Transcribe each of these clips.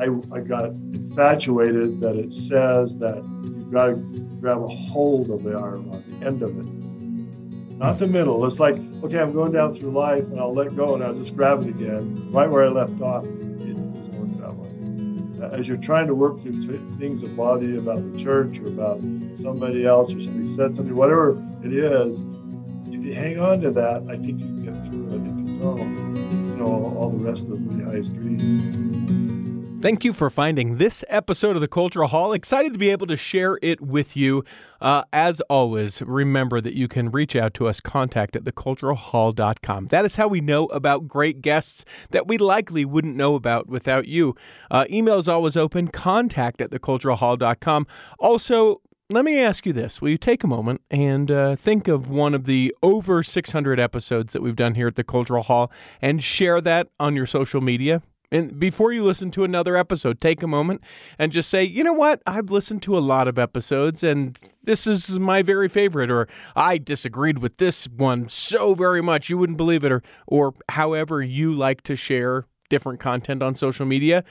I, I got infatuated that it says that you've got to grab a hold of the iron rod, the end of it, not the middle. It's like, okay, I'm going down through life and I'll let go and I'll just grab it again, right where I left off. It doesn't work that way. As you're trying to work through th- things that bother you about the church or about somebody else or somebody said something, whatever it is, if you hang on to that, I think you can get through it. If you don't, you know, all, all the rest of the high street. Thank you for finding this episode of the Cultural Hall. Excited to be able to share it with you. Uh, as always, remember that you can reach out to us, contact at theculturalhall.com. That is how we know about great guests that we likely wouldn't know about without you. Uh, email is always open, contact at theculturalhall.com. Also, let me ask you this. Will you take a moment and uh, think of one of the over 600 episodes that we've done here at the Cultural Hall and share that on your social media? And before you listen to another episode, take a moment and just say, you know what? I've listened to a lot of episodes and this is my very favorite, or I disagreed with this one so very much you wouldn't believe it, or or however you like to share different content on social media.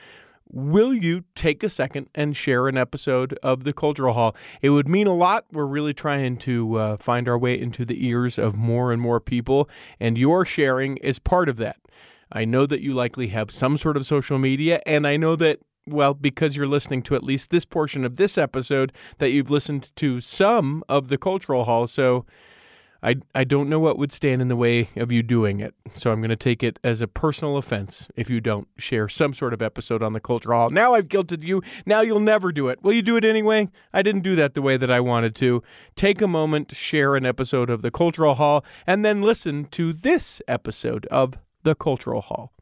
Will you take a second and share an episode of the Cultural Hall? It would mean a lot. We're really trying to uh, find our way into the ears of more and more people, and your sharing is part of that. I know that you likely have some sort of social media, and I know that, well, because you're listening to at least this portion of this episode, that you've listened to some of the Cultural Hall. So I, I don't know what would stand in the way of you doing it. So I'm going to take it as a personal offense if you don't share some sort of episode on the Cultural Hall. Now I've guilted you. Now you'll never do it. Will you do it anyway? I didn't do that the way that I wanted to. Take a moment, share an episode of the Cultural Hall, and then listen to this episode of the Cultural Hall.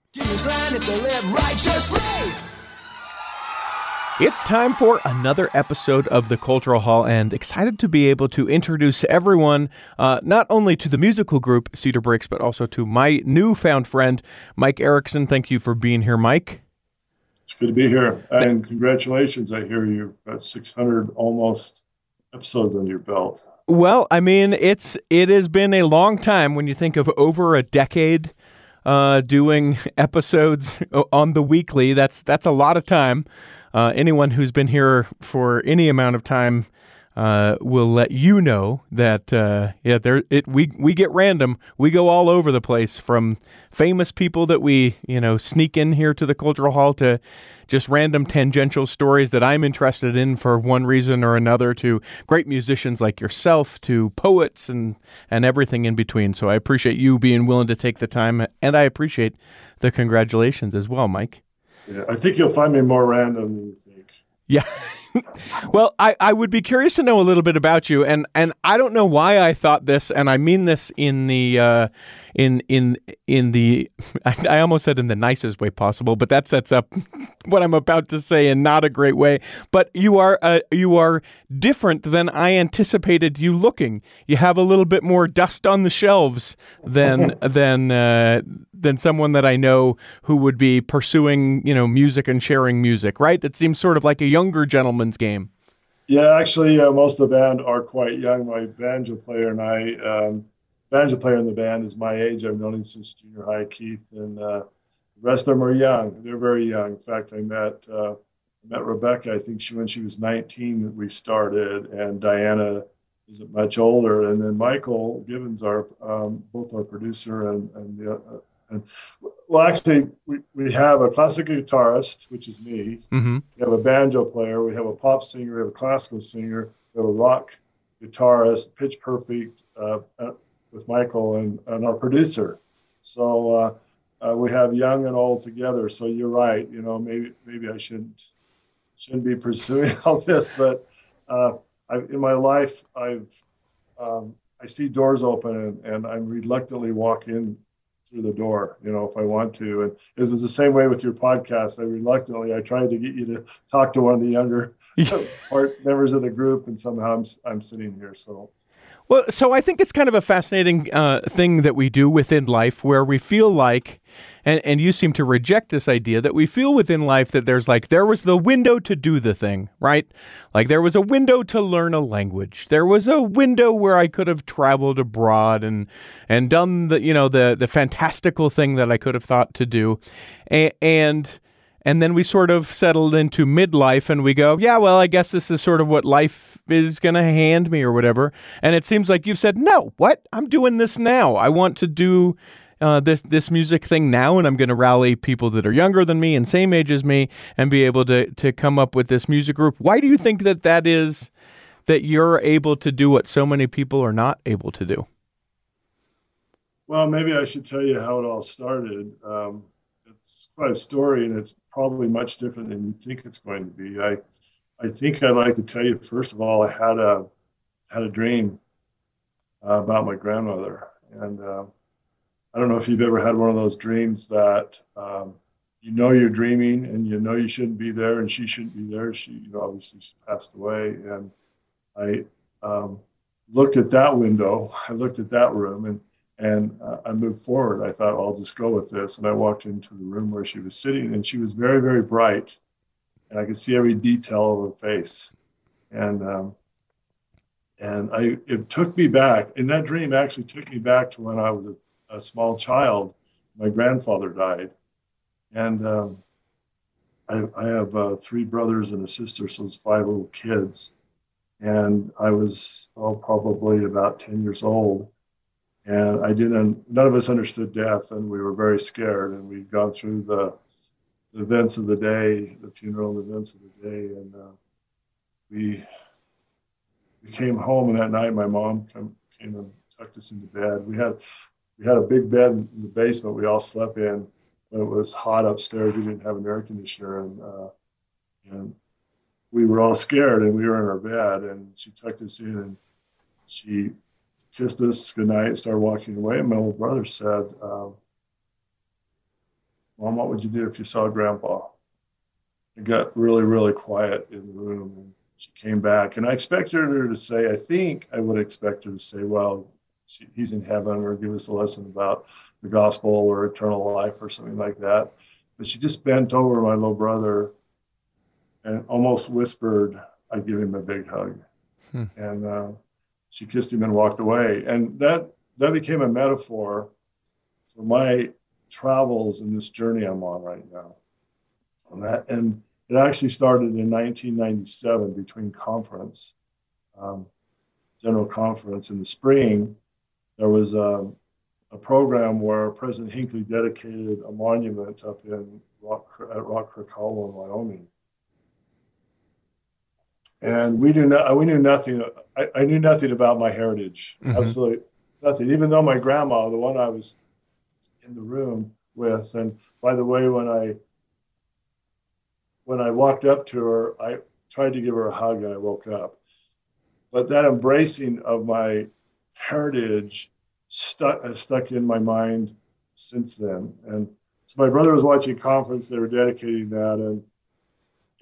It's time for another episode of the Cultural Hall, and excited to be able to introduce everyone, uh, not only to the musical group Cedar Breaks, but also to my newfound friend, Mike Ericksen. Thank you for being here, Mike. It's good to be here, and congratulations! I hear you've got 600 almost episodes under your belt. Well, I mean, it's it has been a long time when you think of over a decade uh, doing episodes on the weekly. That's that's a lot of time. Uh, anyone who's been here for any amount of time uh, will let you know that uh, yeah, there it we we get random. We go all over the place from famous people that we you know sneak in here to the cultural hall to just random tangential stories that I'm interested in for one reason or another to great musicians like yourself to poets and and everything in between. So I appreciate you being willing to take the time, and I appreciate the congratulations as well, Mike. Yeah, I think you'll find me more random than you think. Yeah. well, I, I would be curious to know a little bit about you, and, and I don't know why I thought this, and I mean this in the uh, in in in the I, almost said in the nicest way possible, but that sets up what I'm about to say in not a great way. But you are uh, you are different than I anticipated you looking. You have a little bit more dust on the shelves than than uh, than someone that I know who would be pursuing you know music and sharing music. Right? It seems sort of like a younger gentleman's game. Yeah, actually, uh, most of the band are quite young. My banjo player and I. Um, banjo player in the band is my age. I've known him since junior high, Keith, and uh, the rest of them are young. They're very young. In fact, I met uh, met Rebecca. I think she when she was 19 we started, and Diana isn't much older. And then Michael Gibbons, our um, both our producer and and the. And well, actually, we, we have a classical guitarist, which is me. Mm-hmm. We have a banjo player. We have a pop singer. We have a classical singer. We have a rock guitarist, pitch perfect, uh, uh with Michael and, and our producer. So uh, uh, we have young and old together. So you're right. You know, maybe maybe I shouldn't shouldn't be pursuing all this, but uh, I, in my life, I've um, I see doors open and, and I'm reluctantly walk in through the door, you know, if I want to. And it was the same way with your podcast. I reluctantly, I tried to get you to talk to one of the younger part members of the group, and somehow I'm, I'm sitting here. So well, so I think it's kind of a fascinating uh, thing that we do within life where we feel like, and, and you seem to reject this idea, that we feel within life that there's like, there was the window to do the thing, right? Like there was a window to learn a language. There was a window where I could have traveled abroad and, and done the, you know, the, the fantastical thing that I could have thought to do. and, and and then we sort of settled into midlife and we go, yeah, well, I guess this is sort of what life is going to hand me or whatever. And it seems like you've said, no, what? I'm doing this now. I want to do uh, this this music thing now, and I'm going to rally people that are younger than me and same age as me, and be able to to come up with this music group. Why do you think that that is that you're able to do what so many people are not able to do? Well, maybe I should tell you how it all started. Um, it's quite a story, and it's probably much different than you think it's going to be. I, I think I'd like to tell you first of all, I had a had a dream uh, about my grandmother, and uh, I don't know if you've ever had one of those dreams that um, you know you're dreaming and you know you shouldn't be there, and she shouldn't be there. She, you know, obviously she passed away, and I um, looked at that window. I looked at that room, and and uh, I moved forward. I thought, I'll just go with this. And I walked into the room where she was sitting, and she was very, very bright. And I could see every detail of her face. And um, and I it took me back. And that dream actually took me back to when I was a, a small child. My grandfather died, and um, I, I, have uh, three brothers and a sister, so it's five little kids. And I was oh, probably about ten years old and I didn't. None of us understood death, and we were very scared. And we'd gone through the, the events of the day, the funeral events of the day, and uh, we we came home. And that night, my mom come, came and tucked us into bed. We had we had a big bed in the basement. We all slept in. But it was hot upstairs. We didn't have an air conditioner, and uh, and we were all scared. And we were in our bed, and she tucked us in, and she kissed us goodnight, and started walking away. And my little brother said, um, Mom, what would you do if you saw Grandpa? It got really, really quiet in the room. And she came back. And I expected her to say, I think I would expect her to say, Well, he's in heaven, or give us a lesson about the gospel or eternal life or something like that. But she just bent over my little brother and almost whispered, I'd give him a big hug. Hmm. And uh, she kissed him and walked away. And that that became a metaphor for my travels in this journey I'm on right now. And that and it actually started in 1997 between conference, um, general conference in the spring. There was a, a, program where President Hinckley dedicated a monument up in Rock, at Rock Creek Hollow in Wyoming and we knew no, we knew nothing. I, I, knew nothing about my heritage, mm-hmm. absolutely nothing. Even though my grandma, the one I was in the room with, and by the way, when I when I walked up to her, I tried to give her a hug, and I woke up. But that embracing of my heritage stuck stuck in my mind since then. And so my brother was watching a conference; they were dedicating that, and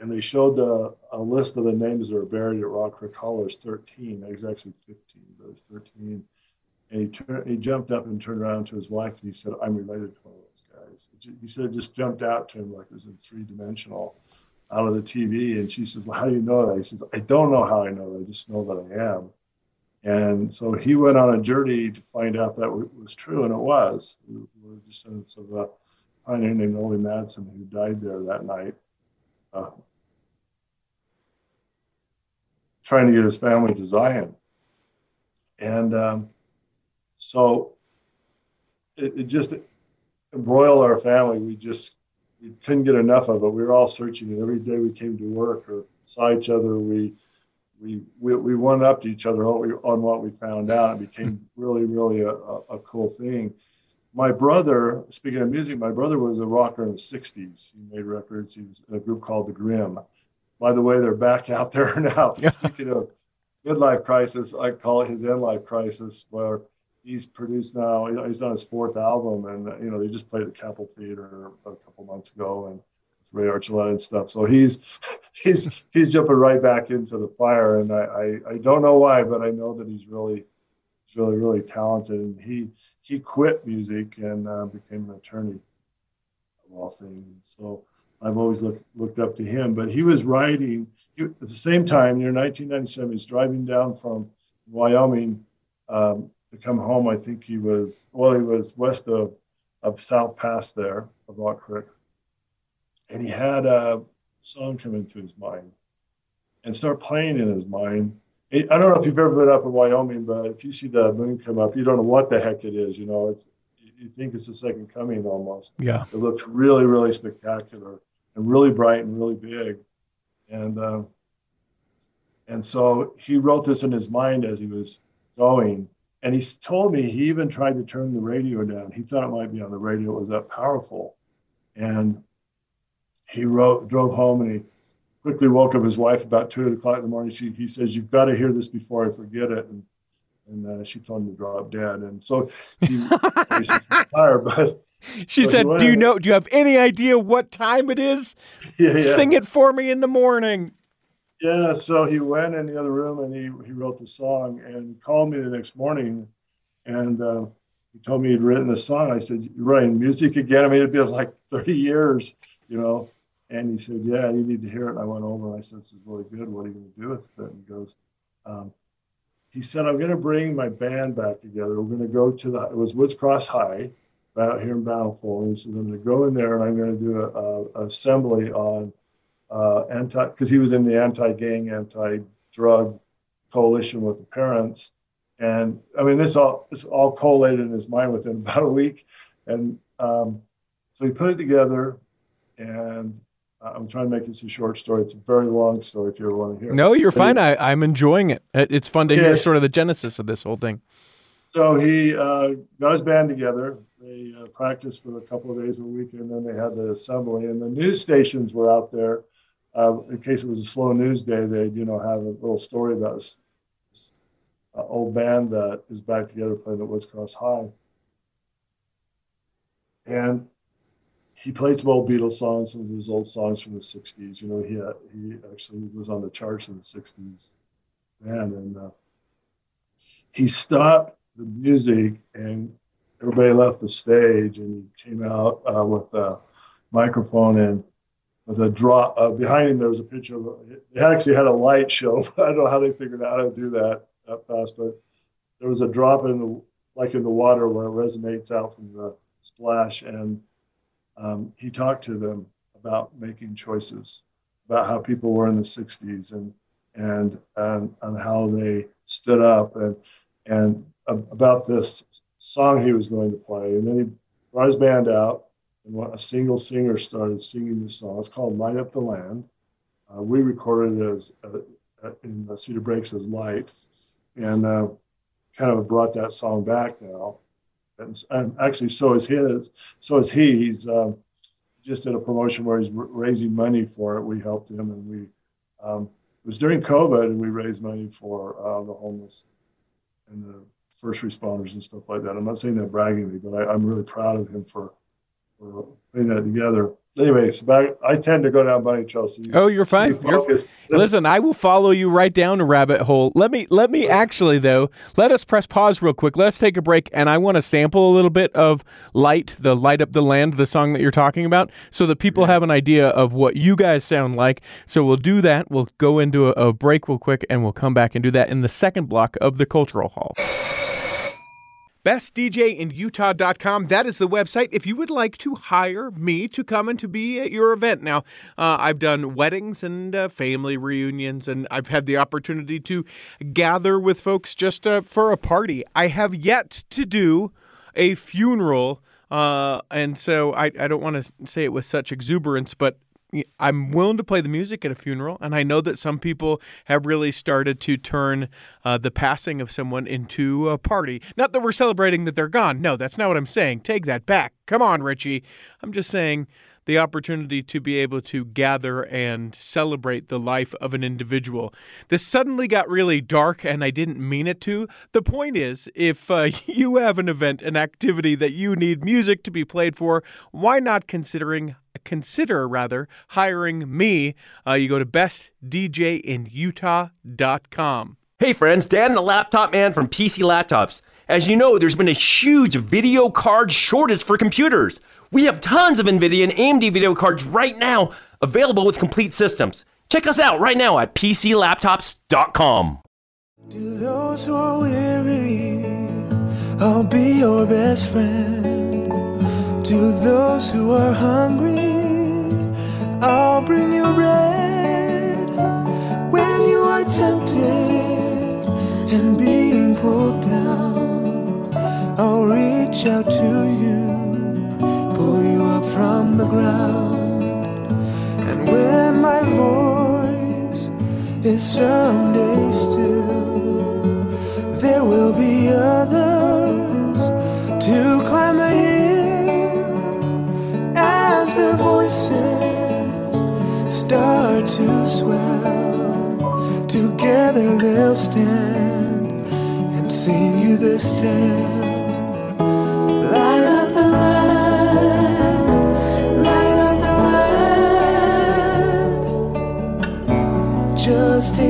and they showed a, a list of the names that were buried at Rock Creek Hollow. There's 13. It was actually 15, but was 13. And he, turned, he jumped up and turned around to his wife and he said, I'm related to one of those guys. He said it just jumped out to him like it was in three dimensional out of the TV. And she says, Well, how do you know that? He says, I don't know how I know that. I just know that I am. And so he went on a journey to find out that was true, and it was. We were descendants of a pioneer named Ole Madsen who died there that night. Uh, trying to get his family to Zion. And um, so it, it, just embroiled our family. We just we couldn't get enough of it. We were all searching it every day we came to work or saw each other. We we we, we went up to each other on what we found out. It became really really a, a, cool thing. My brother, speaking of music, my brother was a rocker in the '60s. He made records. He was in a group called the Grim by the way, they're back out there now. Speaking of midlife crisis, I call it his end life crisis, where he's produced now. He's on his fourth album, and you know they just played at the Capitol Theater a couple months ago, and Ray Archuleta and stuff. So he's he's he's jumping right back into the fire, and I, I, I don't know why, but I know that he's really he's really really talented, and he he quit music and uh, became an attorney of all things. So I've always looked looked up to him. But he was writing he, at the same time, near 1997, he's driving down from Wyoming um, to come home. I think he was well, he was west of of South Pass there of Rock Creek, and he had a song come into his mind and start playing in his mind. I don't know if you've ever been up in Wyoming, but if you see the moon come up, you don't know what the heck it is. You know, it's you think it's the second coming almost. Yeah, it looks really, really spectacular and really bright and really big, and uh, and so he wrote this in his mind as he was going. And he told me he even tried to turn the radio down. He thought it might be on the radio; it was that powerful. And he wrote, drove home, and he quickly woke up his wife about two o'clock in the morning. She, he says, "You've got to hear this before I forget it." And and uh, she told him to drop dead. And so he tired, but she so said, "Do you know? Do you have any idea what time it is? Yeah, yeah. Sing it for me in the morning." Yeah. So he went in the other room and he he wrote the song and called me the next morning, and uh, he told me he'd written the song. I said, "You're writing music again?" I mean, it'd been like 30 years, you know. And he said, "Yeah, you need to hear it." I went over and I said, "This is really good. What are you going to do with it?" And he goes, um, "He said I'm going to bring my band back together. We're going to go to the it was Woods Cross High, out here in Bountiful. And he said I'm going to go in there and I'm going to do a, assembly on uh, anti because he was in the anti-gang, anti-drug coalition with the parents." And I mean, this all this all collated in his mind within about a week, and um, so he put it together, and I'm trying to make this a short story. It's a very long story if you ever want to hear. No, you're but fine. He, I, am enjoying it. It's fun to yeah, hear sort of the genesis of this whole thing. So he uh, got his band together. They uh, practiced for a couple of days a week, and then they had the assembly. And the news stations were out there uh, in case it was a slow news day. They'd you know have a little story about this, this uh, old band that is back together playing at Woods Cross High. And he played some old Beatles songs, some of his old songs from the '60s. You know, he he actually was on the charts in the '60s, man. And uh, he stopped the music, and everybody left the stage, and he came out uh, with a microphone and with a drop uh, behind him. There was a picture of. They actually had a light show. I don't know how they figured out how to do that that fast, but there was a drop in the like in the water where it resonates out from the splash and um, he talked to them about making choices, about how people were in the 60s and and and, and how they stood up and and about this song he was going to play. And then he brought his band out, and a single singer started singing the song. It's called "Light Up the Land." Uh, we recorded it as uh, in Cedar Breaks as "Light," and uh, kind of brought that song back now and, and actually so is his. So is he. He's um, just did a promotion where he's raising money for it. We helped him, and we um, it was during COVID, and we raised money for uh, the homeless and the first responders and stuff like that. I'm not saying that bragging me, but I, I'm really proud of him for, for putting that together anyway, so back, I tend to go down bunny trails. So you, oh, you're fine. You're, listen, I will follow you right down a rabbit hole. Let me let me actually though. Let us press pause real quick. Let's take a break, and I want to sample a little bit of "Light," the "Light Up the Land," the song that you're talking about, so that people have an idea of what you guys sound like. So we'll do that. We'll go into a, a break real quick, and we'll come back and do that in the second block of the Cultural Hall bestdjinutah.com. That is the website if you would like to hire me to come and to be at your event. Now, uh, I've done weddings and uh, family reunions, and I've had the opportunity to gather with folks just uh, for a party. I have yet to do a funeral. Uh, and so I, I don't want to say it with such exuberance, but I'm willing to play the music at a funeral, and I know that some people have really started to turn uh, the passing of someone into a party. Not that we're celebrating that they're gone. No, that's not what I'm saying. Take that back. Come on, Richie. I'm just saying the opportunity to be able to gather and celebrate the life of an individual. This suddenly got really dark, and I didn't mean it to. The point is, if uh, you have an event, an activity that you need music to be played for, why not considering consider rather hiring me, uh, you go to bestdjinutah.com. Hey friends, Dan the laptop man from PC Laptops. As you know, there's been a huge video card shortage for computers. We have tons of NVIDIA and AMD video cards right now available with complete systems. Check us out right now at PCLaptops.com. To those who are weary, I'll be your best friend. To those who are hungry, I'll bring you bread when you are tempted and being pulled down. I'll reach out to you, from the ground. And when my voice is someday still, there will be others to climb the hill as their voices start to swell. Together they'll stand and sing you this tale. Light up the land,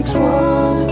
takes one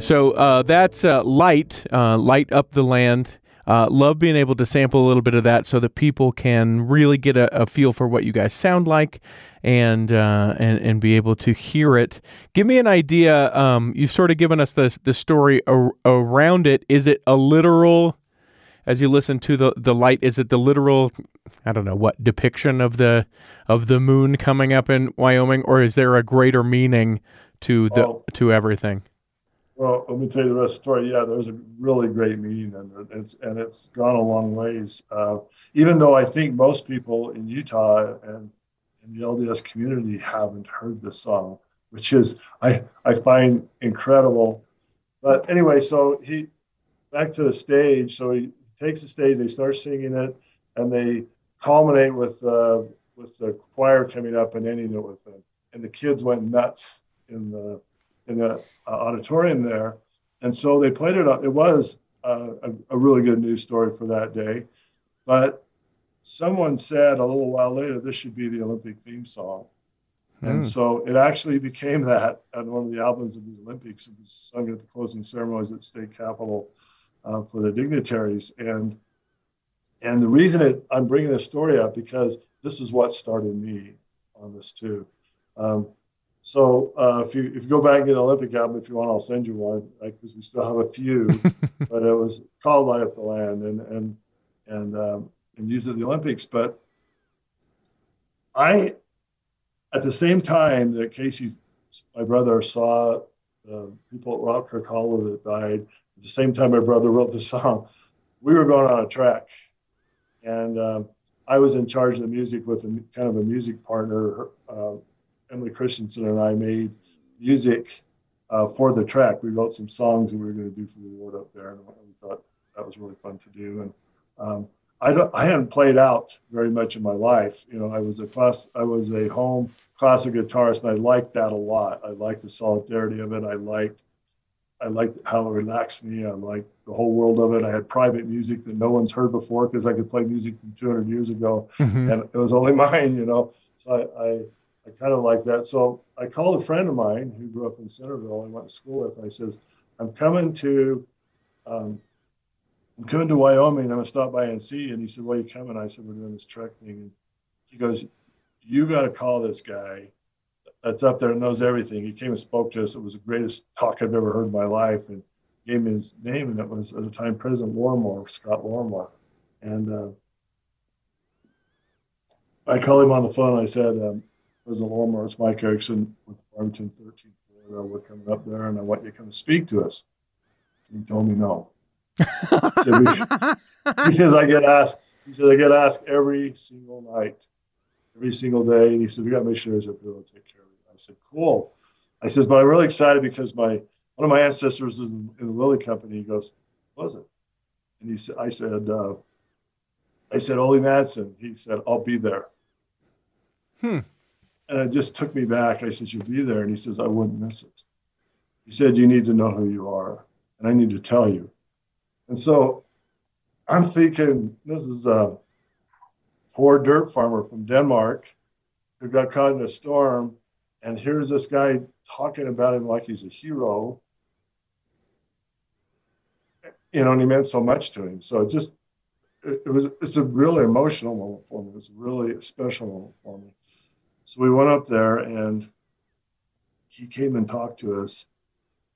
So uh, that's uh, light, uh, light up the land. Uh, love being able to sample a little bit of that so that people can really get a, a feel for what you guys sound like and uh, and and be able to hear it. Give me an idea. Um, you've sort of given us the the story ar- around it. Is it a literal? As you listen to the the light, is it the literal? I don't know what depiction of the of the moon coming up in Wyoming, or is there a greater meaning to the Oh. to everything? Well, let me tell you the rest of the story. Yeah, there's a really great meaning, and it's and it's gone a long ways. Uh, even though I think most people in Utah and in the LDS community haven't heard this song, which is I I find incredible. But anyway, so he back to the stage. So he takes the stage. They start singing it, and they culminate with uh, with the choir coming up and ending it with them. And the kids went nuts in the in the uh, auditorium there, and so they played it. up. It was uh, a, a really good news story for that day, but someone said a little while later this should be the Olympic theme song, and Hmm. so it actually became that on one of the albums of the Olympics. It was sung at the closing ceremonies at state capitol uh, for the dignitaries, and and the reason it, I'm bringing this story up because this is what started me on this too. Um, so uh, if you if you go back and get an Olympic album, if you want, I'll send you one because we still have a few. but it was called "Light Up the Land" and and and um, and used at the Olympics. But I, at the same time that Casey, my brother, saw the people at Rock Creek Hollow that died, at the same time my brother wrote the song, we were going on a track, and um, I was in charge of the music with a kind of a music partner. Uh, Emily Christensen and I made music uh, for the track. We wrote some songs that we were going to do for the award up there, and we thought that was really fun to do. And um, I don't, I hadn't played out very much in my life. You know, I was a class, I was a home classical guitarist, and I liked that a lot. I liked the solidarity of it. I liked I liked how it relaxed me. I liked the whole world of it. I had private music that no one's heard before because I could play music from 200 years ago, Mhm. and it was only mine, you know. So I, I, I kind of like that. So I called a friend of mine who grew up in Centerville. I went to school with. I says, "I'm coming to, um, I'm coming to Wyoming. And I'm gonna stop by and see." you." And he said, Well, you coming?" I said, "We're doing this trek thing." And he goes, "You got to call this guy." That's up there and knows everything. He came and spoke to us. It was the greatest talk I've ever heard in my life, and gave me his name, and it was at the time President Lorimer, Scott Lorimer, and uh, I called him on the phone. I said, um, President Lorimer, it's Mike Ericksen with Farmington 13th Florida. We're coming up there, and I want you to come speak to us. He told me no. He said, "We- he says I get asked. He says I get asked every single night, every single day, and he said we got to make sure there's a people to take care of it. I said cool. I says, but I'm really excited because my one of my ancestors is in, in the Willie Company. He goes, was it? And he said, I said, uh, I said, Ole Madsen. He said, I'll be there. Hmm. And it just took me back. I said, you'll be there. And he says, I wouldn't miss it. He said, you need to know who you are, and I need to tell you. And so I'm thinking, this is a poor dirt farmer from Denmark who got caught in a storm. And here's this guy talking about him like he's a hero. You know, and he meant so much to him. So it just, it, it was, it's a really emotional moment for me. It was really a special moment for me. So we went up there and he came and talked to us.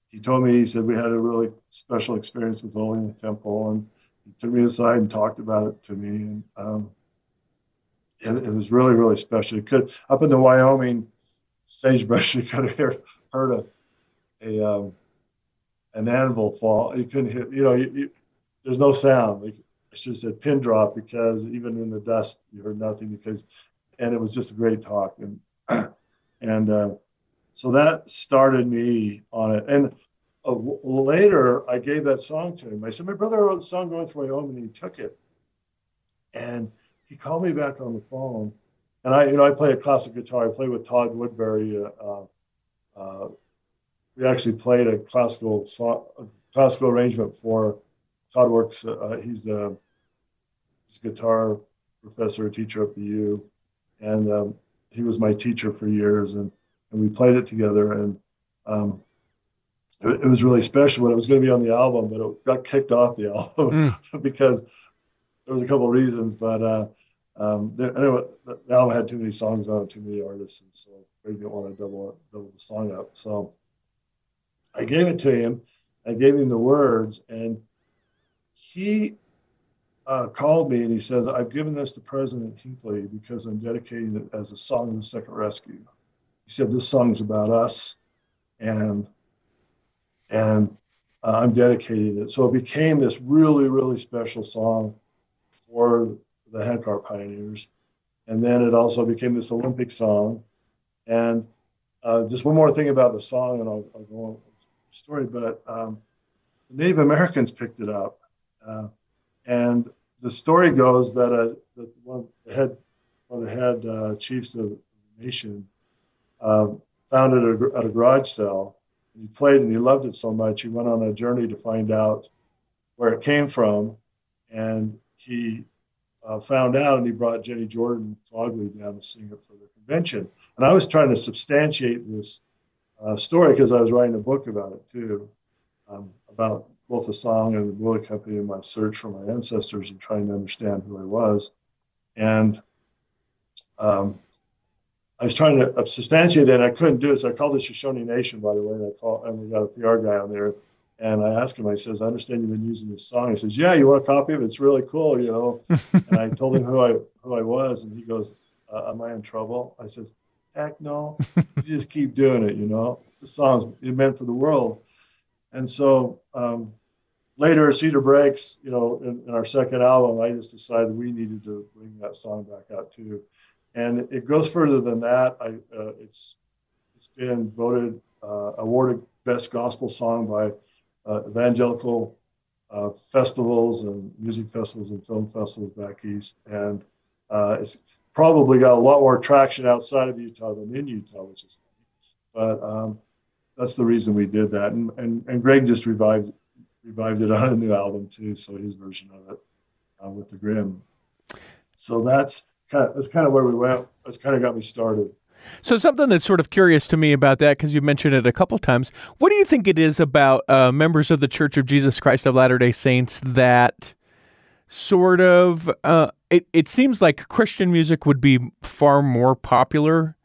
He told me, he said, we had a really special experience with Holy the temple. And he took me aside and talked about it to me. And um, it, it was really, really special. You could, up in the Wyoming sagebrush, you could have heard, heard a, a um, an anvil fall. You couldn't hear, you know, you, you, there's no sound. Like, I should have said pin drop because even in the dust, you heard nothing because, and it was just a great talk. And, and uh, so that started me on it. And uh, later, I gave that song to him. I said, My brother wrote a song going through Wyoming, and he took it. And he called me back on the phone. And I, you know, I play a classic guitar. I play with Todd Woodbury. Uh, uh, uh, we actually played a classical song, a classical arrangement for Todd works. Uh, he's the he's a guitar professor, teacher at the U, and um, he was my teacher for years. And and we played it together. And um, it, it was really special. But it was going to be on the album, but it got kicked off the album because there was a couple of reasons. But uh, um, there, anyway, the the album had too many songs on it, too many artists, and so we didn't want to double double the song up. So I gave it to him. I gave him the words, and he uh, called me and he says, "I've given this to President Hinckley because I'm dedicating it as a song of the Second Rescue." He said, "This song's about us, and and uh, I'm dedicating it." So it became this really, really special song for the handcart pioneers, and then it also became this Olympic song. And uh, just one more thing about the song, and I'll, I'll go on with the story. But um, Native Americans picked it up, uh, and the story goes that, uh, that one the head one of the head uh, chiefs of the nation uh, found it at a, at a garage sale. He played and he loved it so much. He went on a journey to find out where it came from, and he uh, found out and he brought Jenny Jordan Frogley down to sing it for the convention. And I was trying to substantiate this uh, story because I was writing a book about it too, um, about both the song and the Willie Company and my search for my ancestors and trying to understand who I was. And um, I was trying to substantiate that and I couldn't do it. So I called the Shoshone Nation, by the way, and I called and we got a PR guy on there. And I asked him, I says, I understand you've been using this song. He says, Yeah, you want a copy of it? It's really cool, you know. and I told him who I who I was, and he goes, uh, Am I in trouble? I says, Heck no. you just keep doing it, you know. The song's meant for the world. And so um, later, Cedar Breaks, you know, in, in our second album, I just decided we needed to bring that song back out too. And it goes further than that. I uh, it's it's been voted uh, awarded best gospel song by uh, evangelical uh, festivals and music festivals and film festivals back east, and uh, it's probably got a lot more traction outside of Utah than in Utah, which is funny. But um, that's the reason we did that. And and, and Greg just revived revived it on a new album too. So his version of it uh, with the Grimm. So that's kind of that's kind of where we went. That's kind of got me started. So something that's sort of curious to me about that, because you mentioned it a couple times. What do you think it is about uh, members of the Church of Jesus Christ of Latter Day Saints that sort of uh, it? It seems like Christian music would be far more popular.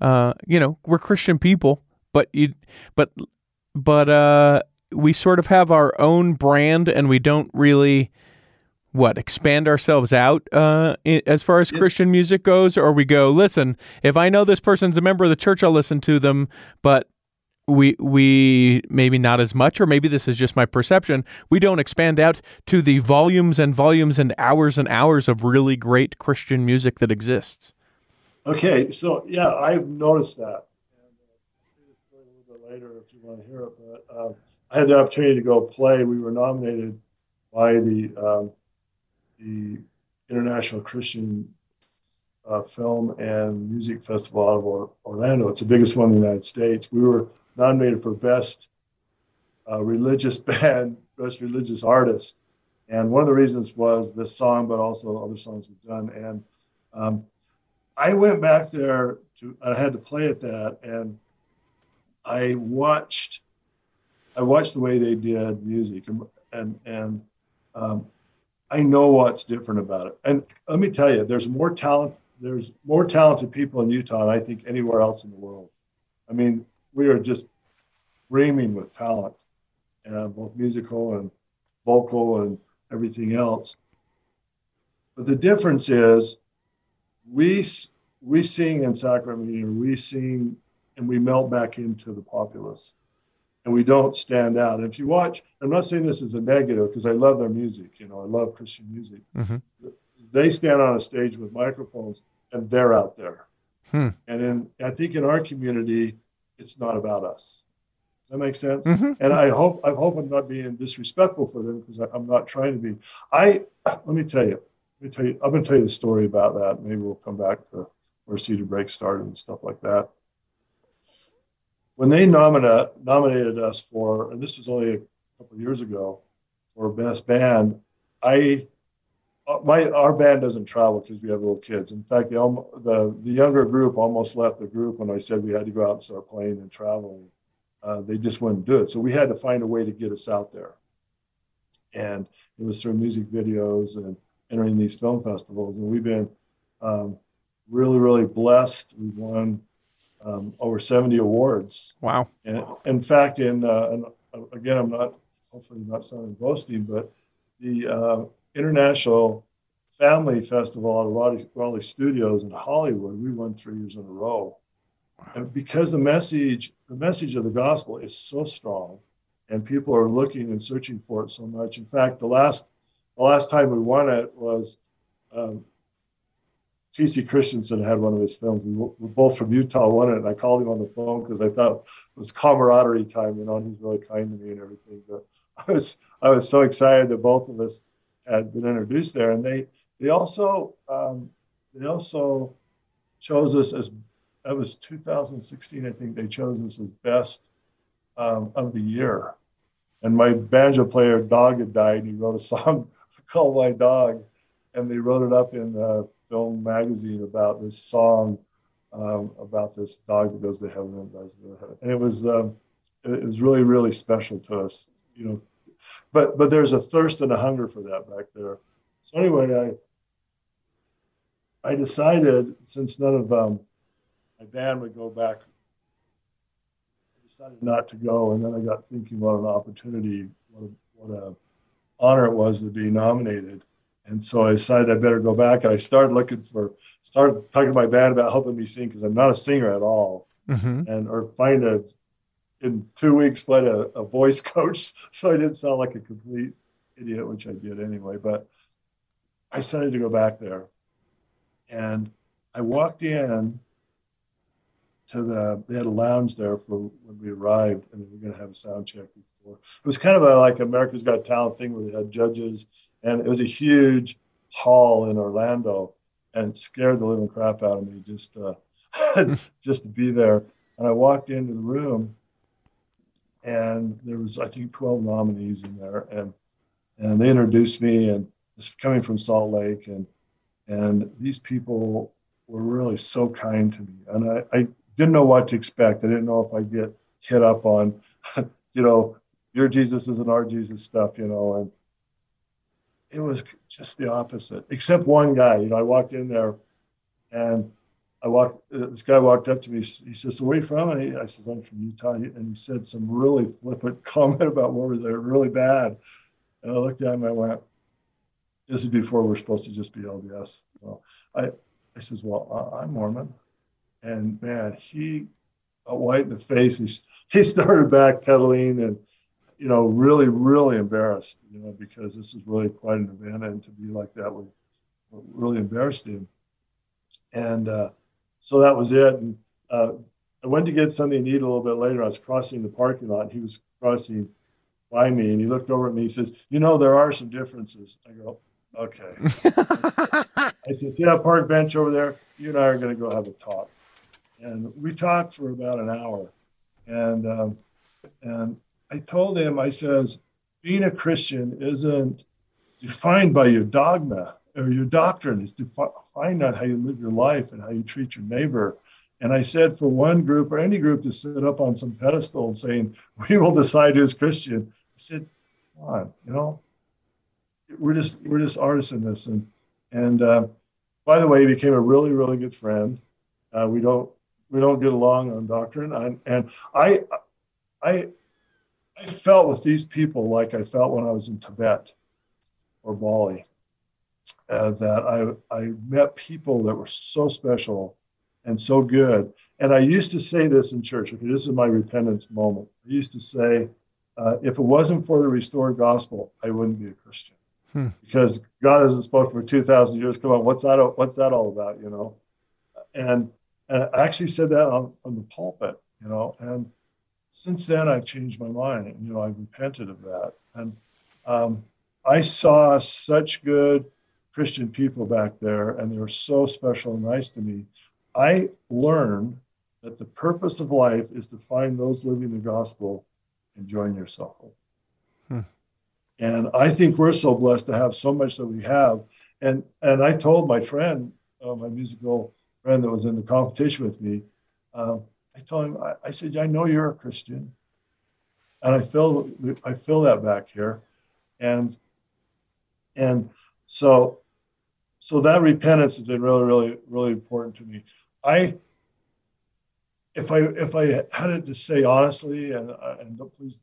Uh, you know, we're Christian people, but you, but, but uh, we sort of have our own brand, and we don't really what expand ourselves out uh, as far as Christian music goes, or we go, listen, if I know this person's a member of the church, I'll listen to them, but we we maybe not as much, or maybe this is just my perception. We don't expand out to the volumes and volumes and hours and hours of really great Christian music that exists. Okay, so yeah, I've noticed that. And uh, I'll tell you the story a little bit later if you want to hear it. But uh, I had the opportunity to go play. We were nominated by the um, the International Christian uh, Film and Music Festival out of Or- Orlando. It's the biggest one in the United States. We were nominated for best uh, religious band, best religious artist, and one of the reasons was this song, but also other songs we've done. And um, I went back there to I had to play at that and I watched I watched the way they did music and and, and um, I know what's different about it. And let me tell you, there's more talent there's more talented people in Utah than I think anywhere else in the world. I mean, we are just reaming with talent, uh, both musical and vocal and everything else. But the difference is we we sing in Sacramento, we sing and we melt back into the populace, and we don't stand out. And if you watch, I'm not saying this is a negative because I love their music. You know, I love Christian music. Mhm. They stand on a stage with microphones, and they're out there. Hmm. And in I think in our community, it's not about us. Does that make sense? Mhm. And I hope I hope I'm not being disrespectful for them because I'm not trying to be. I let me tell you, let me tell you, I'm going to tell you the story about that. Maybe we'll come back to where Cedar Break started and stuff like that. When they nomina, nominated us for, and this was only a couple years ago, for best band, I uh, my our band doesn't travel because we have little kids. In fact, the the the younger group almost left the group when I said we had to go out and start playing and traveling. Uh, they just wouldn't do it, so we had to find a way to get us out there. And it was through music videos and entering these film festivals, and we've been um, really, really blessed. We've won um, over 70 awards. Wow. And in fact, in uh, and again, I'm not hopefully not sounding boasting, but the uh, International Family Festival at Raleigh, Raleigh Studios in Hollywood, we won three years in a row. And because the message, the message of the gospel is so strong, and people are looking and searching for it so much. In fact, the last the last time we won it was um, T.C. Christensen had one of his films. We were both from Utah, won it, and I called him on the phone because I thought it was camaraderie time, you know, and he's really kind to me and everything. But I was I was so excited that both of us had been introduced there, and they they also um, they also chose us as that was 2016, I think they chose us as best um, of the year. And my banjo player dog had died, and he wrote a song called "My Dog," and they wrote it up in the film magazine about this song um, about this dog that goes to heaven and dies to heaven. And it was um, it, was really really special to us, you know. But but there's a thirst and a hunger for that back there. So anyway, I I decided since none of um, my band would go back, I decided not to go. And then I got thinking what an opportunity, what a, what a honor it was to be nominated. And so I decided I better go back. And I started looking for, started talking to my band about helping me sing because I'm not a singer at all, hmm and or find a in two weeks find a, a voice coach so I didn't sound like a complete idiot, which I did anyway. But I decided to go back there, and I walked in to the they had a lounge there for when we arrived and we were going to have a sound check it was kind of a like america's got talent thing where they had judges and it was a huge hall in orlando and scared the living crap out of me just uh, just to be there and i walked into the room and there was I think 12 nominees in there, and and they introduced me, and this coming from Salt Lake, and and these people were really so kind to me, and I, I didn't know what to expect. I didn't know if I'd get hit up on, you know, your Jesus isn't our Jesus stuff, you know, and it was just the opposite, except one guy. You know, I walked in there, and I walked. Uh, this guy walked up to me. He says, "So where are you from?" And he, I says, "I'm from Utah." And he said some really flippant comment about what was there really bad. And I looked at him. I went, "This is before we're supposed to just be LDS." Well, I, I says, "Well, I'm Mormon," and man, he white in the face. He he started backpedaling and you know, really, really embarrassed, you know, because this is really quite an event, and to be like that would really embarrassed him. And uh, so that was it. And uh, I went to get something to eat a little bit later. I was crossing the parking lot, and he was crossing by me, and he looked over at me. He says, "You know, there are some differences." I go, "Okay." I said, "See that park bench over there? You and I are going to go have a talk." And we talked for about an hour, and um, and I told him, I says, being a Christian isn't defined by your dogma or your doctrine. It's defined on how you live your life and how you treat your neighbor. And I said, for one group or any group to sit up on some pedestal and saying, we will decide who's Christian. I said, come on, you know, we're just we're just artists in this. And and uh, by the way, he became a really really good friend. Uh, we don't we don't get along on doctrine. And, and I I I felt with these people like I felt when I was in Tibet or Bali. Uh, that I, I met people that were so special and so good. And I used to say this in church. Okay, this is my repentance moment. I used to say, uh, if it wasn't for the restored gospel, I wouldn't be a Christian. Hmm. Because God hasn't spoken for 2,000 years. Come on, what's that, what's that all about, you know? And, and I actually said that on, from the pulpit, you know, and since then I've changed my mind. You know, I've repented of that. And um, I saw such good Christian people back there, and they were so special and nice to me. I learned that the purpose of life is to find those living the gospel and join yourself. Hmm. And I think we're so blessed to have so much that we have. And and I told my friend, uh, my musical friend that was in the competition with me, uh, I told him, I, I said, I know you're a Christian. And I feel I feel that back here. And and so so that repentance has been really, really, really important to me. I if I if I had it to say honestly, and and don't please,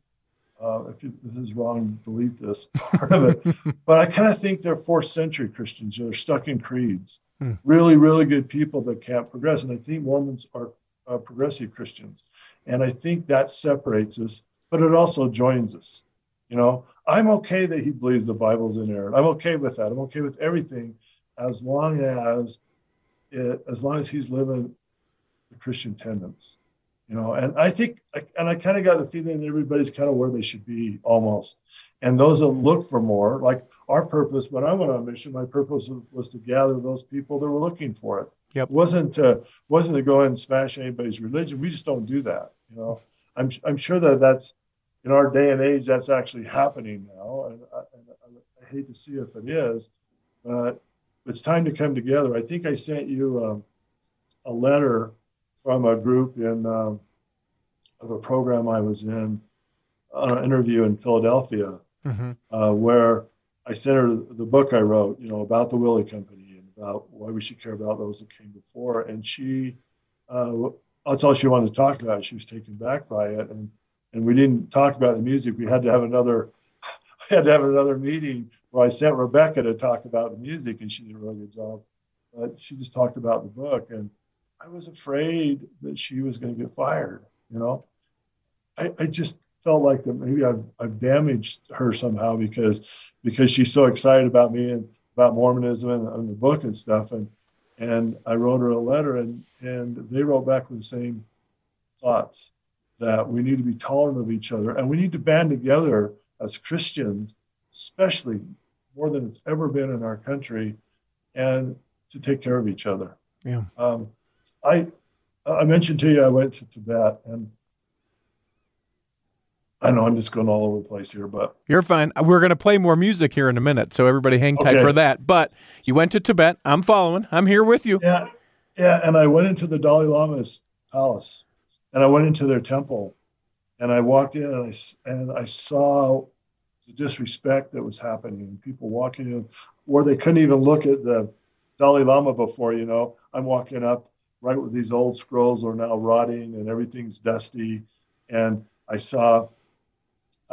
uh, if you, this is wrong, delete this part of it. but I kind of think they're fourth century Christians. They're stuck in creeds. Hmm. Really, really good people that can't progress. And I think Mormons are uh, progressive Christians. And I think that separates us, but it also joins us. You know, I'm okay that he believes the Bible's in inerrant. I'm okay with that. I'm okay with everything as long as it, as long as he's living the Christian tenets. You know, and I think, and I kind of got the feeling that everybody's kind of where they should be almost. And those that look for more, like our purpose when I went on mission, my purpose was to gather those people that were looking for it Yep. wasn't to, wasn't to go and smash anybody's religion. We just don't do that. You know, I'm I'm sure that that's in our day and age that's actually happening now, and I, and I hate to see if it is, but it's time to come together. I think I sent you um, a letter from a group in um, of a program I was in on an interview in Philadelphia, mm-hmm. uh, where I sent her the book I wrote, you know, about the Willie Company about why we should care about those that came before. And she, uh, that's all she wanted to talk about. She was taken back by it, and and we didn't talk about the music. We had to have another, we had to have another meeting where I sent Rebecca to talk about the music, and she did a really good job. But she just talked about the book, and I was afraid that she was going to get fired. You know, I, I just felt like that maybe I've I've damaged her somehow because because she's so excited about me and about Mormonism and, and, the book and stuff. And and I wrote her a letter, and and they wrote back with the same thoughts that we need to be tolerant of each other, and we need to band together as Christians, especially more than it's ever been in our country, and to take care of each other. Yeah. Um, I I mentioned to you I went to Tibet, and I know I'm just going all over the place here, but You're fine. We're going to play more music here in a minute, so everybody hang tight Okay. for that. But you went to Tibet. I'm following. I'm here with you. yeah, yeah. And I went into the Dalai Lama's palace, and I went into their temple, and I walked in and I and I saw the disrespect that was happening. People walking in where they couldn't even look at the Dalai Lama before. You know, I'm walking up right with these old scrolls are now rotting and everything's dusty, and I saw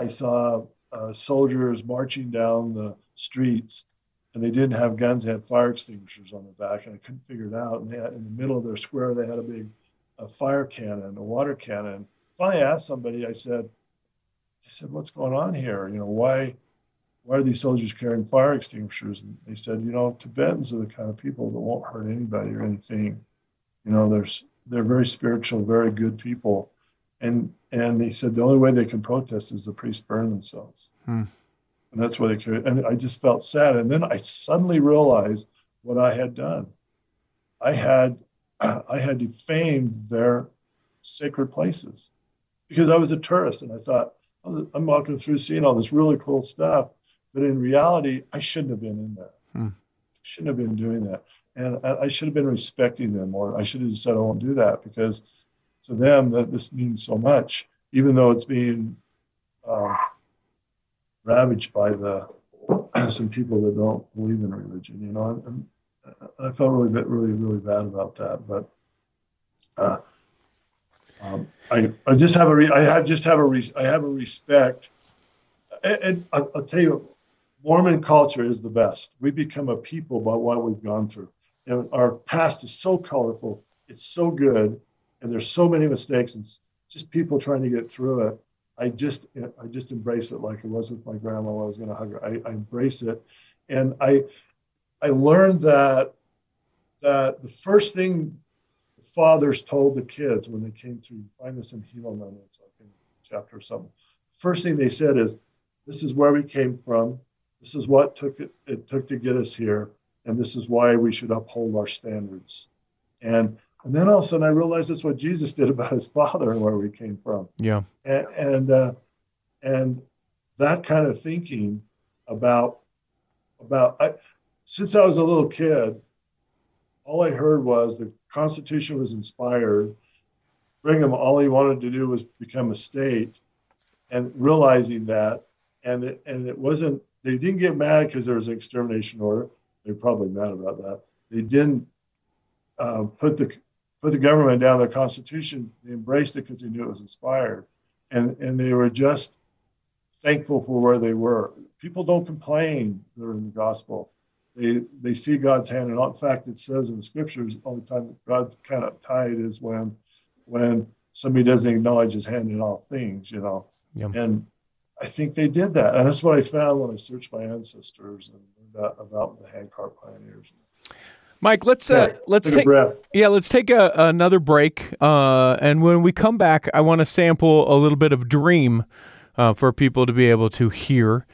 I saw uh, soldiers marching down the streets, and they didn't have guns; they had fire extinguishers on their back, and I couldn't figure it out. And had, in the middle of their square, they had a big a fire cannon, a water cannon. Finally, I asked somebody. I said, "I said, what's going on here? You know, why?" Why are these soldiers carrying fire extinguishers? And they said, you know, Tibetans are the kind of people that won't hurt anybody or anything. You know, there's they're very spiritual, very good people and and he said the only way they can protest is the priests burn themselves. Hmm. and that's why they carry and i just felt sad. And then i suddenly realized what i had done. I had i had defamed their sacred places because i was a tourist and i thought oh, i'm walking through seeing all this really cool stuff. But in reality i shouldn't have been in there. Hmm. shouldn't have been doing that. And I, I should have been respecting them more. I should have said i won't do that because to them that this means so much, even though it's being uh, ravaged by the some people that don't believe in religion. You know, and, I felt really really, really bad about that. But uh, um, I, I just have a, re- I have just have a, re- I have a respect. And, I'll, I'll tell you, Mormon culture is the best. We become a people by what we've gone through, and our past is so colorful. It's so good and there's so many mistakes and just people trying to get through it. I just I just embrace it like it was with my grandma I was going to hug her. I, I embrace it, and I I learned that that the first thing the fathers told the kids when they came through. You find this in Helaman, it's like in chapter or something. First thing they said is, "This is where we came from. This is what took it, it took to get us here, and this is why we should uphold our standards." And and then all of a sudden, I realized that's what Jesus did about his father and where we came from. Yeah. And and, uh, and that kind of thinking about about I, since I was a little kid, all I heard was the Constitution was inspired. Brigham, all he wanted to do was become a state, and realizing that, and it, and it wasn't. They didn't get mad because there was an extermination order. They're probably mad about that. They didn't uh, put the put the government down the Constitution. They embraced it because they knew it was inspired, and and they were just thankful for where they were. People don't complain during the gospel. They they see God's hand, and in fact, it says in the scriptures all the time that God's kind of tied is when when somebody doesn't acknowledge His hand in all things, you know. And I think they did that, and that's what I found when I searched my ancestors and learned about, about the handcart pioneers. Mike, let's uh, let's Take take yeah, let's take a, another break. Uh, and when we come back, I want to sample a little bit of Dream uh, for people to be able to hear.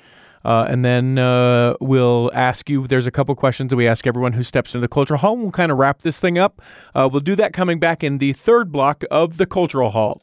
Uh, and then uh, we'll ask you. There's a couple questions that we ask everyone who steps into the cultural hall. We'll kind of wrap this thing up. Uh, we'll do that coming back in the third block of the cultural hall.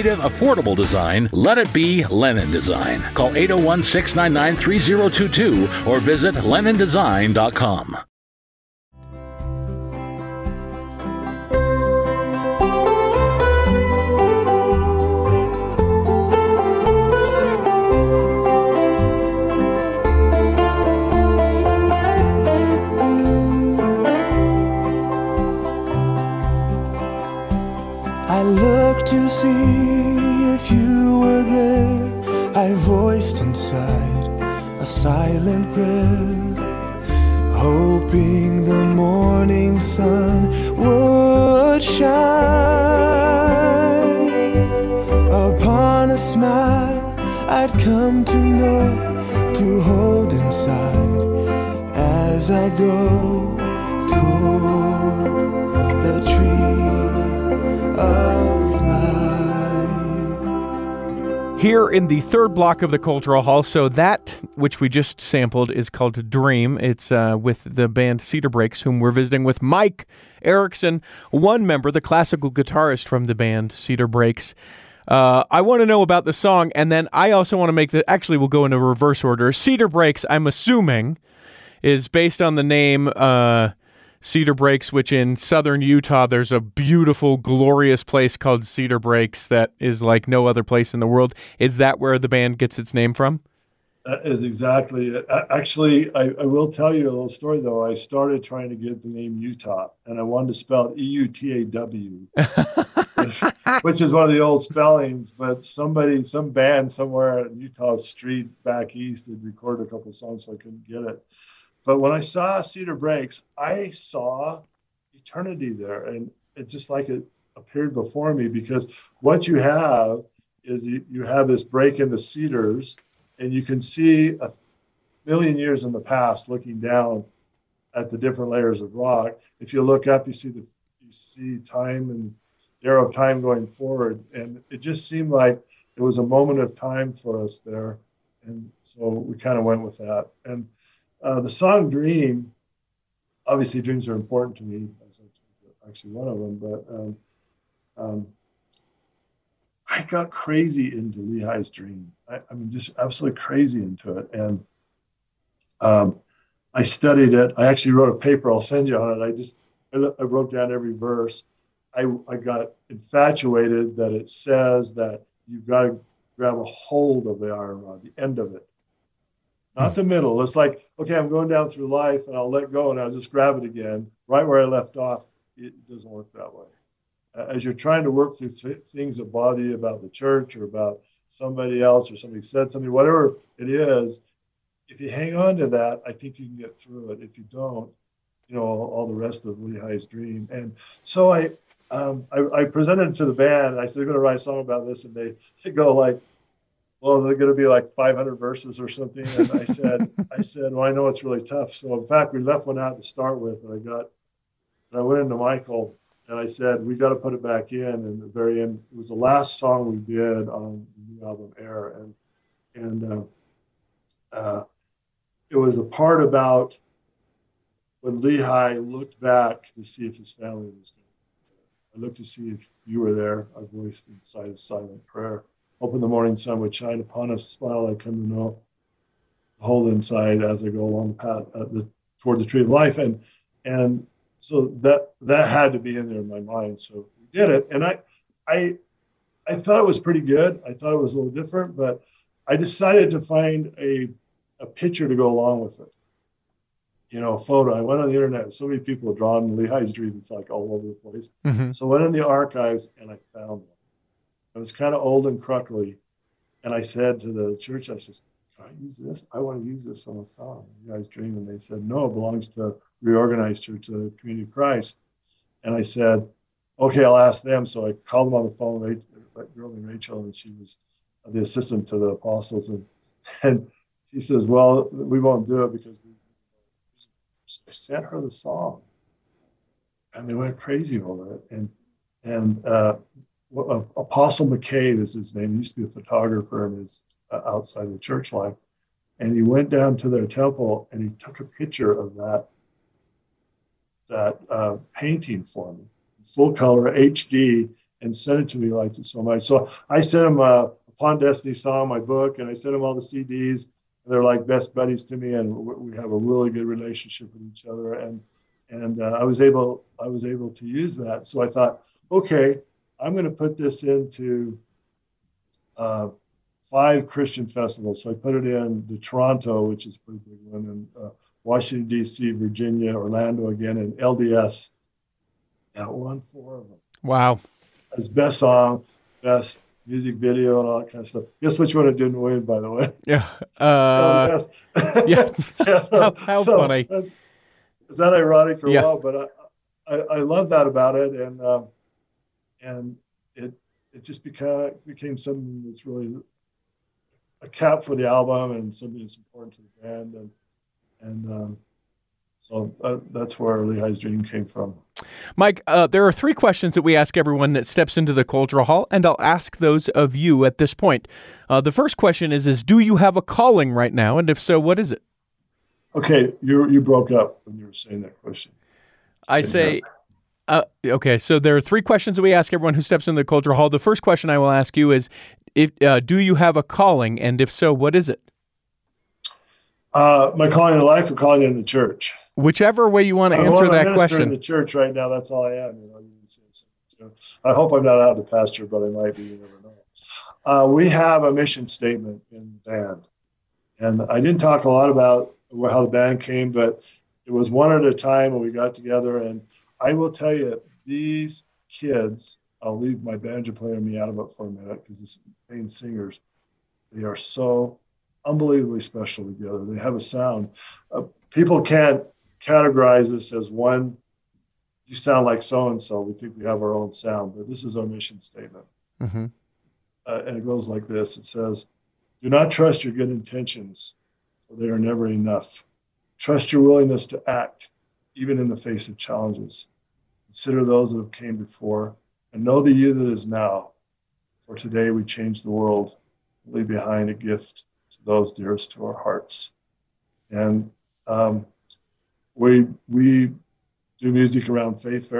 affordable design, let it be Lennon Design. Call 801 699 3022 or visit LennonDesign.com. See silent prayer, hoping the morning sun would shine upon a smile I'd come to know, to hold inside as I go toward the tree Here in the third block of the Cultural Hall, so that which we just sampled is called Dream. It's uh, with the band Cedar Breaks, whom we're visiting with Mike Ericksen, one member, the classical guitarist from the band Cedar Breaks. Uh, I want to know about the song, and then I also want to make the. Actually, we'll go in a reverse order. Cedar Breaks, I'm assuming, is based on the name uh, Cedar Breaks, which in southern Utah, there's a beautiful, glorious place called Cedar Breaks that is like no other place in the world. Is that where the band gets its name from? That is exactly it. Actually, I, I, will tell you a little story though. I started trying to get the name Utah, and I wanted to spell it E U T A W, which is one of the old spellings. But somebody, some band somewhere in Utah Street back east had recorded a couple songs, so I couldn't get it. But when I saw Cedar Breaks, I saw eternity there, and it just like it appeared before me because what you have is you, have this break in the cedars and you can see a million years in the past looking down at the different layers of rock. If you look up, you see the you see time and the arrow of time going forward, and it just seemed like it was a moment of time for us there, and so we kind of went with that. And uh, the song "Dream," obviously, dreams are important to me. That's actually one of them, but. Um, um, I got crazy into Lehi's dream. I, I mean, just absolutely crazy into it. And um, I studied it. I actually wrote a paper. I'll send you on it. I just I wrote down every verse. I, I got infatuated that it says that you've got to grab a hold of the iron rod, the end of it, not the middle. It's like, okay, I'm going down through life and I'll let go and I'll just grab it again right where I left off. It doesn't work that way as you're trying to work through th- things that bother you about the church or about somebody else or somebody said something, whatever it is, if you hang on to that, I think you can get through it. If you don't, you know, all, all the rest of Lehi's dream. And so I, um, I, I, presented it to the band. And I said, they're going to write a song about this. And they, they go like, well, it going to be like 500 verses or something? And I said, I said, well, I know it's really tough. So in fact, we left one out to start with. And I got, and I went into Michael and I said we got to put it back in. And the very end, it was the last song we did on the new album Air, and and uh, uh, it was a part about when Lehi looked back to see if his family was going. I looked to see if you were there. I voiced inside a silent prayer. Open the morning sun would shine upon us. Smile I come to know. Hold inside as I go along the path uh, the, toward the tree of life, and and so that that had to be in there in my mind. So we did it, and I, I, I thought it was pretty good. I thought it was a little different, but I decided to find a a picture to go along with it. You know, a photo. I went on the internet. So many people have drawn Lehi's dream. It's like all over the place. Mm-hmm. So I went in the archives and I found one. It was kind of old and cruckly, and I said to the church, I said, "Can I use this? I want to use this on a song." Lehi's dream, and they said, "No, it belongs to." reorganized her to Community of Christ. And I said, okay, I'll ask them. So I called them on the phone, girl named Rachel, and she was the assistant to the apostles. And, and she says, well, we won't do it because we I sent her the song. And they went crazy over it. And, and uh, Apostle McCabe is his name. He used to be a photographer and is uh, outside the church life. And he went down to their temple and he took a picture of that that uh, painting for me, full color HD, and sent it to me. Liked it so much. So I sent him a Upon Destiny song, my book, and I sent him all the CDs. They're like best buddies to me, and we have a really good relationship with each other. And and uh, I was able I was able to use that. So I thought, okay, I'm going to put this into uh, five Christian festivals. So I put it in the Toronto, which is a pretty big one, and uh, Washington, D.C., Virginia, Orlando again, and LDS. That won four of them. Wow. As best song, best music video, and all that kind of stuff. Guess which one it didn't win, by the way? Yeah. Uh, yeah. yeah so, how, so, funny. Uh, is that ironic or yeah. what? But I, I, I, love that about it. And, um, and it, it just became, became something that's really a cap for the album and something that's important to the band, and and um, so uh, that's where Lehi's dream came from. Mike, uh, there are three questions that we ask everyone that steps into the Cultural Hall, and I'll ask those of you at this point. Uh, the first question is: Is do you have a calling right now, and if so, what is it? Okay, you you broke up when you were saying that question. I say, uh, okay, so there are three questions that we ask everyone who steps into the Cultural Hall. The first question I will ask you is: If uh, do you have a calling, and if so, what is it? Uh, my calling in life or calling in the church. Whichever way you want to answer I'm that in the church right now. That's all I am. You know, I hope I'm not out of the pasture, but I might be. You never know. Uh, we have a mission statement in the band, and I didn't talk a lot about how the band came, but it was one at a time when we got together. And I will tell you, these kids. I'll leave my banjo player and me out of it for a minute because the main singers, they are so unbelievably special together. They have a sound. Uh, people can't categorize this as one. You sound like so and so. We think we have our own sound, but this is our mission statement. Mm-hmm. Uh, and it goes like this it says, Do not trust your good intentions, for they are never enough. Trust your willingness to act, even in the face of challenges. Consider those that have came before, and know the you that is now. For today we change the world, leave behind a gift to those dearest to our hearts. And um, we we do music around faith,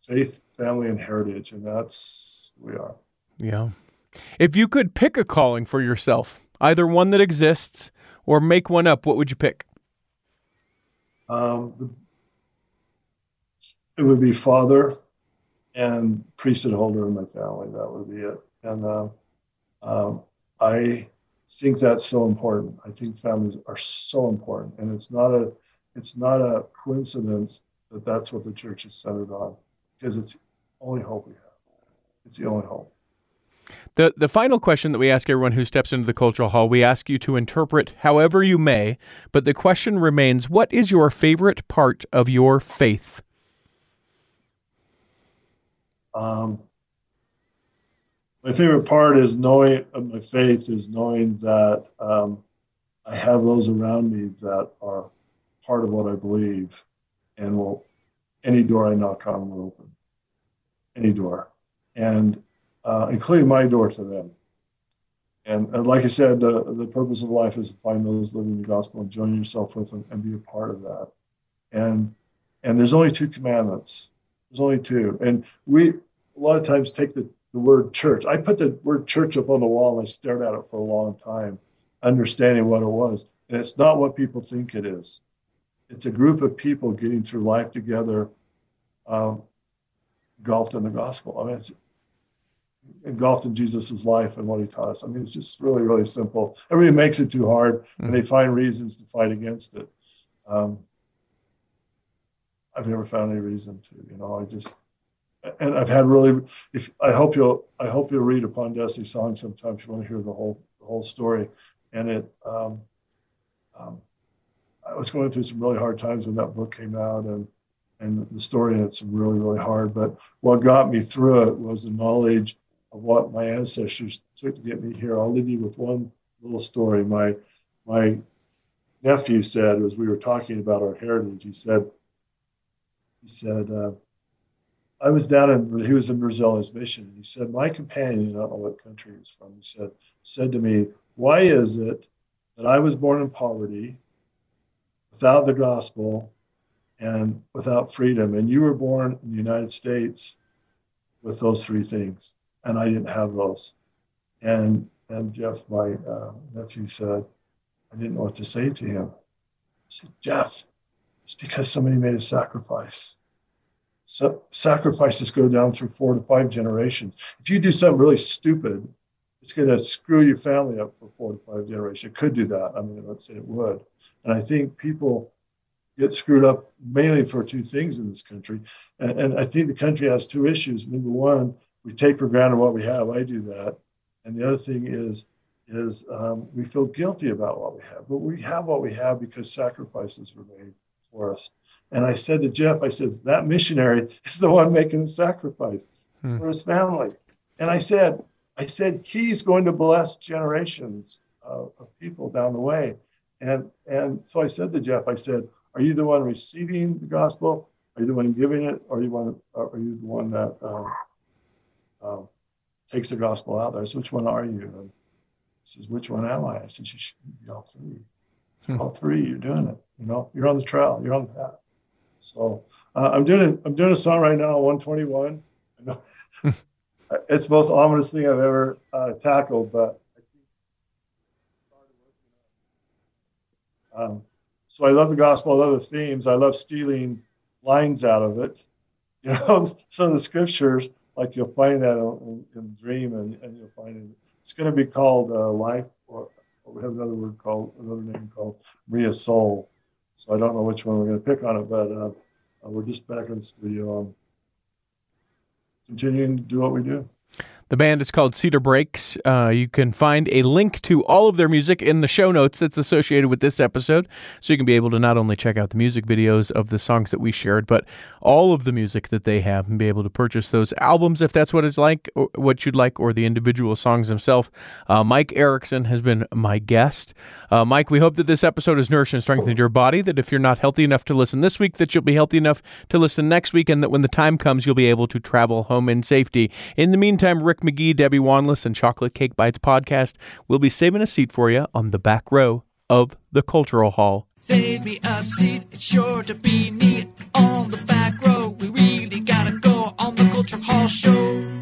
faith, family, and heritage, and that's we are. Yeah. If you could pick a calling for yourself, either one that exists or make one up, what would you pick? Um, the, it would be father and priesthood holder in my family. That would be it. And uh, um, I think that's so important. I think families are so important, and it's not a it's not a coincidence that that's what the church is centered on, because it's the only hope we have. It's the only hope. The the final question that we ask everyone who steps into the cultural hall, we ask you to interpret however you may, but the question remains: What is your favorite part of your faith? Um, my favorite part is knowing of my faith is knowing that um, I have those around me that are part of what I believe, and will any door I knock on will open. Any door, and uh, including my door to them. And, and, like I said, the the purpose of life is to find those living the gospel and join yourself with them and be a part of that. And and there's only two commandments. There's only two, and we a lot of times take the the word church. I put the word church up on the wall and I stared at it for a long time, understanding what it was. And it's not what people think it is. It's a group of people getting through life together, um, engulfed in the gospel. I mean, it's engulfed in Jesus' life and what he taught us. I mean, it's just really, really simple. Everybody makes it too hard and they find reasons to fight against it. Um, I've never found any reason to, you know, I just, and I've had really. If I hope you'll, I hope you'll read Upon Destiny song sometime if you want to hear the whole the whole story. And it, um, um, I was going through some really hard times when that book came out, and and the story it's really really hard. But what got me through it was the knowledge of what my ancestors took to get me here. I'll leave you with one little story. My my nephew said as we were talking about our heritage, he said he said. Uh, I was down in he was in Brazil on his mission, and he said, My companion, I don't know what country he was from, he said, said to me, Why is it that I was born in poverty, without the gospel, and without freedom, and you were born in the United States with those three things, and I didn't have those. And and Jeff, my uh, nephew, said, I didn't know what to say to him. I said, Jeff, because somebody made a sacrifice so sacrifices go down through four to five generations. If you do something really stupid, it's going to screw your family up for four to five generations. It could do that. I mean, let's say it would. And I think people get screwed up mainly for two things in this country. And, and I think the country has two issues. Number one, we take for granted what we have. I do that. And the other thing is, is um, we feel guilty about what we have. But we have what we have because sacrifices were made for us. And I said to Jeff, I said, that missionary is the one making the sacrifice hmm. for his family. And I said, I said, he's going to bless generations uh, of people down the way. And, and so I said to Jeff, I said, Are you the one receiving the gospel? Are you the one giving it? Or are you, one, are you the one that um, uh, takes the gospel out there? So which one are you? And he says, Which one am I? I said, You should be all three. Hmm. All three, you're doing it. You know, you're on the trail, you're on the path. So uh, I'm doing I'm doing a song right now, 121. it's the most ominous thing I've ever uh, tackled, but um, so I love the gospel. I love the themes. I love stealing lines out of it. You know, some of the scriptures, like you'll find that in, in Dream, and, and you'll find it. It's going to be called uh, Life, or, we have another word called another name called Maria Soul. So I don't know which one we're going to pick on it, but uh, we're just back in the studio, um, continuing to do what we do. The band is called Cedar Breaks. Uh, you can find a link to all of their music in the show notes that's associated with this episode. So you can be able to not only check out the music videos of the songs that we shared, but all of the music that they have and be able to purchase those albums if that's what it's like, or what you'd like, or the individual songs themselves. Uh, Mike Ericksen has been my guest. Uh, Mike, we hope that this episode has nourished and strengthened your body, that if you're not healthy enough to listen this week, that you'll be healthy enough to listen next week, and that when the time comes, you'll be able to travel home in safety. In the meantime, Rick McGee, Debbie Wanless, and Chocolate Cake Bites podcast We'll be saving a seat for you on the back row of the Cultural Hall. Save me a seat, it's sure to be neat on the back row. We really gotta go on the Cultural Hall show.